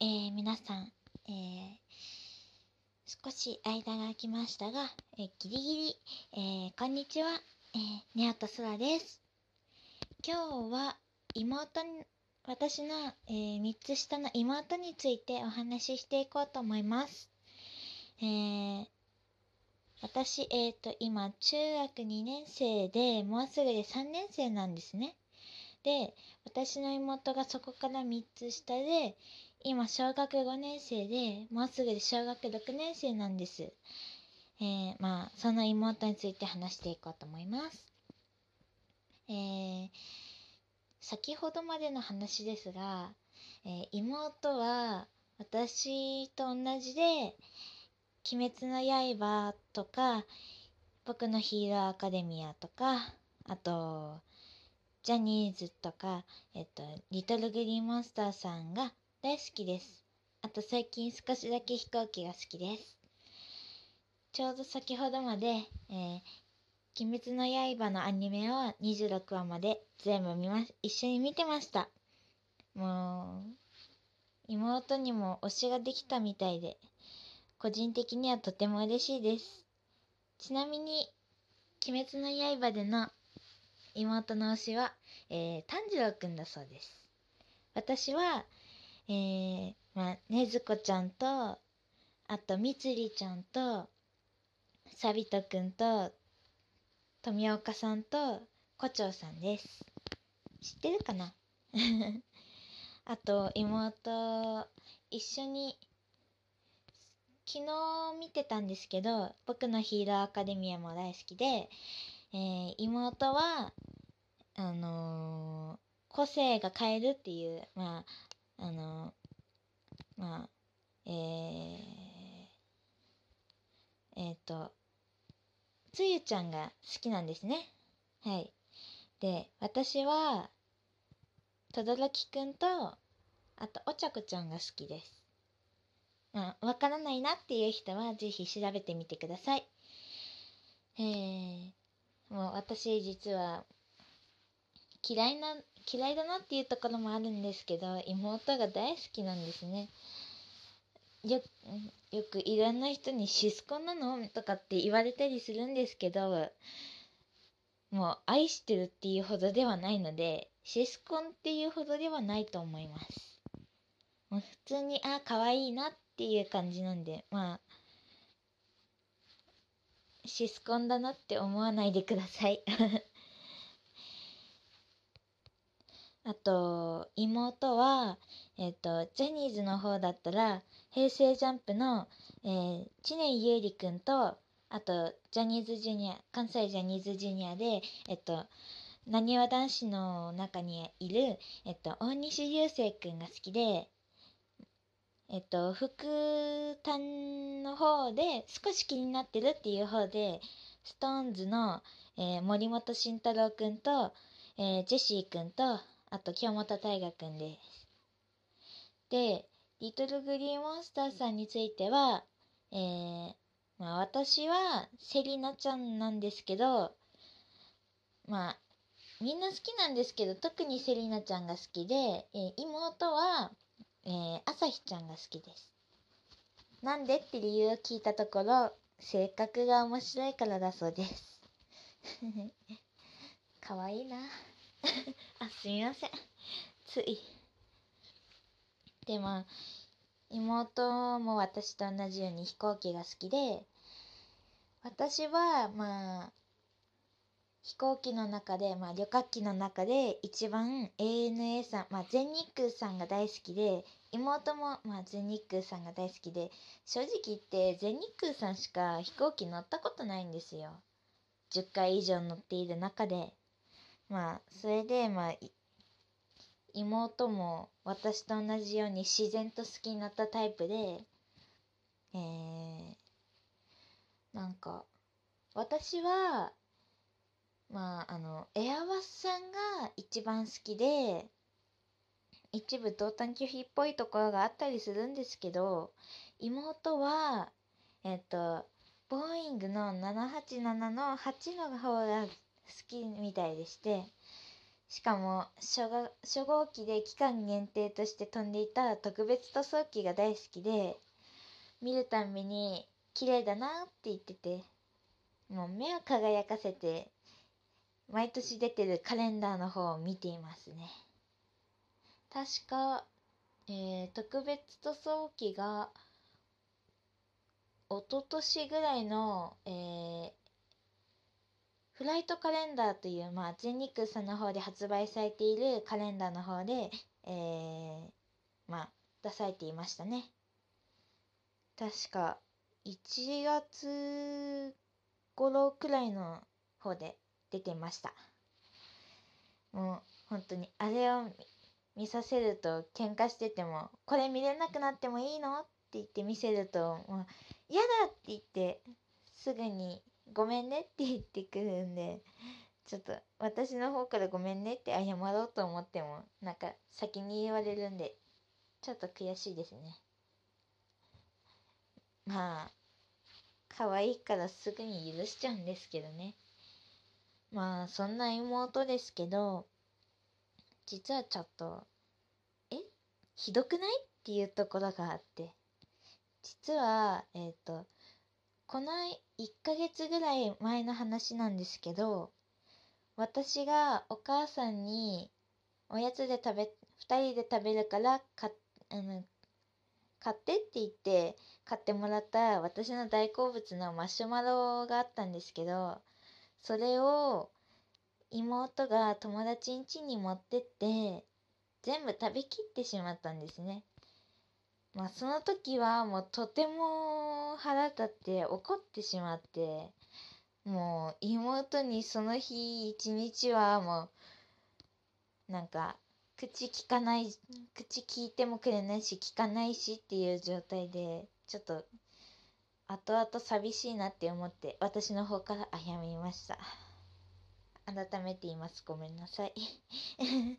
えー、皆さん、えー、少し間が空きましたが、えー、ギリギリ、えー、こんにちは、えー、ネオとソラです。今日は妹に、私の、えー、3つ下の妹についてお話ししていこうと思います。えー、私、えっ、と、今、中学2年生で、もうすぐで3年生なんですね。で、私の妹がそこから3つ下で、今、小学5年生で、もうすぐで小学6年生なんです。えー、まあ、その妹について話していこうと思います。えー、先ほどまでの話ですが、えー、妹は私と同じで、鬼滅の刃とか、僕のヒーローアカデミアとか、あと、ジャニーズとか、えっと、リトルグリーンモンスターさんが大好きです。あと最近少しだけ飛行機が好きです。ちょうど先ほどまで、えー、鬼滅の刃のアニメを26話まで全部見ま、一緒に見てました。もう、妹にも推しができたみたいで、個人的にはとても嬉しいです。ちなみに、鬼滅の刃での妹の推しは、えー、炭治郎くんだそうです。私は、えー、まあ、ねずこちゃんと、あと、みつりちゃんと、さびとくんと、富岡さんと、胡蝶さんです。知ってるかな？あと、妹、一緒に、昨日見てたんですけど、僕のヒーローアカデミアも大好きで、えー、妹は、あのー、個性が変えるっていう、まあ、あの、まあ、えー、えっ、と、つゆちゃんが好きなんですね。はい。で、私は、とどろきくんと、あと、おちゃこちゃんが好きです。まあ、わからないなっていう人は、ぜひ調べてみてください。えー、もう私実は嫌いな嫌いだなっていうところもあるんですけど妹が大好きなんですね。よよくいろんな人に「シスコンなの?」とかって言われたりするんですけどもう愛してるっていうほどではないのでシスコンっていうほどではないと思います。もう普通にあ可愛いなっていう感じなんでまあシスコンだなって思わないでください。あと妹はえっ、とジャニーズの方だったら平成ジャンプの、えー、知念優里くんとあとジャニーズジュニア関西ジャニーズジュニアでえっとなにわ男子の中にいる、えっと、大西流星くんが好きでえっと、副担の方で少し気になってるっていう方で、ストーンズの、えー、森本慎太郎くんと、えー、ジェシーくんと、あと京本大我くんです。で、リトルグリーンモンスターさんについては、えー、まあ私はセリナちゃんなんですけど、まあ、みんな好きなんですけど、特にセリナちゃんが好きで、えー、妹は、えー、朝日ちゃんが好きです。なんでって理由を聞いたところ、性格が面白いからだそうです。かわいいな。あ、すみません。つい。でも、妹も私と同じように飛行機が好きで、私は、まあ、飛行機の中で、まあ、旅客機の中で一番 ANA さん、まあ、全日空さんが大好きで妹も、まあ、全日空さんが大好きで正直言って全日空さんしか飛行機乗ったことないんですよ10回以上乗っている中でまあそれでまあ妹も私と同じように自然と好きになったタイプでえー、なんか私はまああのエアバスさんが一番好きで一部同担拒否っぽいところがあったりするんですけど妹はえっとボーイングの787の8の方がきみたいでしてしかも初が初号機で期間限定として飛んでいた特別塗装機が大好きで見るたんびに綺麗だなって言っててもう目を輝かせて毎年出てるカレンダーの方を見ていますね。確か、えー、特別塗装機が一昨年ぐらいの、えー、フライトカレンダーという、まあ、全日空さんの方で発売されているカレンダーの方で、えー、まあ、出されていましたね。確か、1月頃くらいの方で出てました。もう、本当に、あれを見させると喧嘩してても、これ見れなくなってもいいの？って言って見せると、もう、嫌だって言って、すぐにごめんねって言ってくるんで、ちょっと私の方からごめんねって謝ろうと思っても、なんか先に言われるんで、ちょっと悔しいですね。まあ、可愛いからすぐに許しちゃうんですけどね。まあ、そんな妹ですけど、実はちょっと、え？ひどくない？っていうところがあって、実は、えっ、ー、と、この1ヶ月ぐらい前の話なんですけど、私がお母さんにおやつで食べ、2人で食べるから買あの買ってって言って買ってもらった私の大好物のマシュマロがあったんですけど、それを妹が友達ん家に持ってって全部食べきってしまったんですね。まあその時はもうとても腹立って怒ってしまってもう妹にその日一日はもうなんか口聞かない口聞いてもくれないし聞かないしっていう状態でちょっと後々寂しいなって思って私の方から謝りました。改めて言います。ごめんなさい。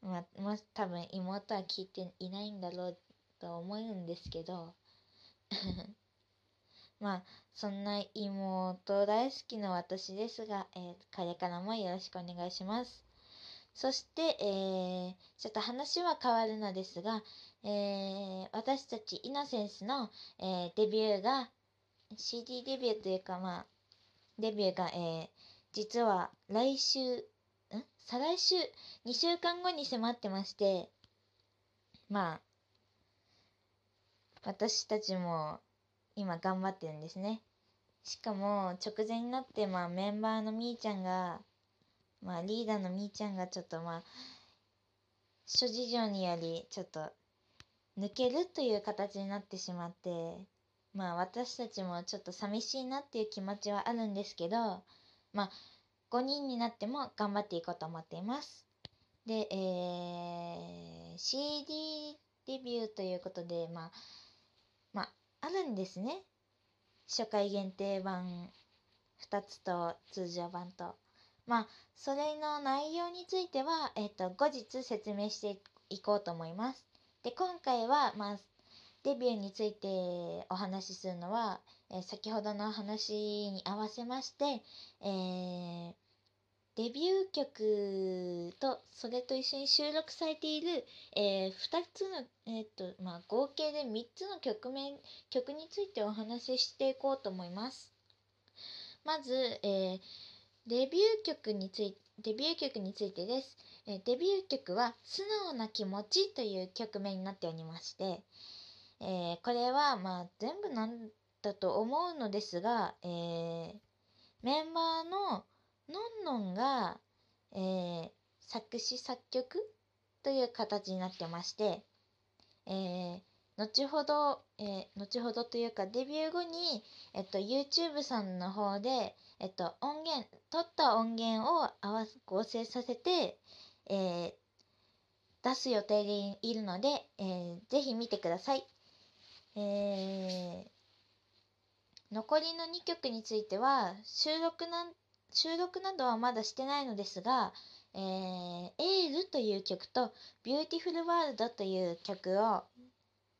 まあも多分妹は聞いていないんだろうと思うんですけど。まあそんな妹大好きな私ですが、えー、彼からもよろしくお願いします。そして、えー、ちょっと話は変わるのですが、えー、私たちイノセンスの、えー、デビューが CD デビューというかまあデビューが、えー、実は来週ん？再来週？2週間後に迫ってましてまあ私たちも今頑張ってるんですね。しかも直前になってまあメンバーのみーちゃんがまあリーダーのみーちゃんがちょっとまあ諸事情によりちょっと抜けるという形になってしまってまあ私たちもちょっと寂しいなっていう気持ちはあるんですけどまあ5人になっても頑張っていこうと思っています。で、えー、CD デビューということでまあまあるんですね。初回限定版2つと通常版と。まあ、それの内容については、えっ、と、後日説明していこうと思います。で、今回は、まあ、デビューについてお話しするのは、えー、先ほどの話に合わせまして、えー、デビュー曲とそれと一緒に収録されている、えー、2つの、えーとまあ、合計で3つの曲名曲についてお話ししていこうと思います。まず、えー、デビュー曲についてデビュー曲についてです。えー、デビュー曲は「素直な気持ち」という曲名になっておりまして、えー、これはまあ全部なんだと思うのですが、えー、メンバーののんのんが、えー、作詞作曲という形になってまして、えー、後ほど、えー、後ほどというかデビュー後に、えっと、YouTube さんの方で、えっと、音源、撮った音源を合わ合成させて、えー、出す予定でいるので、えー、ぜひ見てください。えー、残りの2曲については収録なんて収録などはまだしてないのですが、えー、エールという曲と Beautiful World という曲を、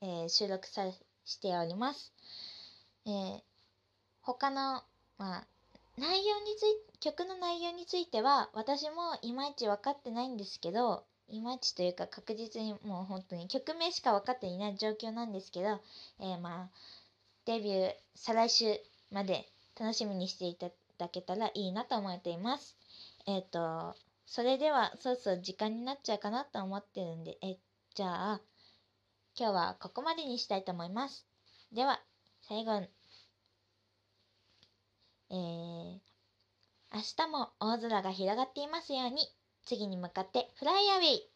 えー、収録さしております。えー、他の、まあ、内容につい曲の内容については私もいまいち分かってないんですけどいまいちというか確実にもう本当に曲名しか分かっていない状況なんですけど、えー、まあデビュー再来週まで楽しみにしていただけたらいいなと思っています。えっ、ー、とそれではそろそろ時間になっちゃうかなと思ってるんでえじゃあ今日はここまでにしたいと思います。では最後えー、明日も大空が広がっていますように次に向かってフライアウェイ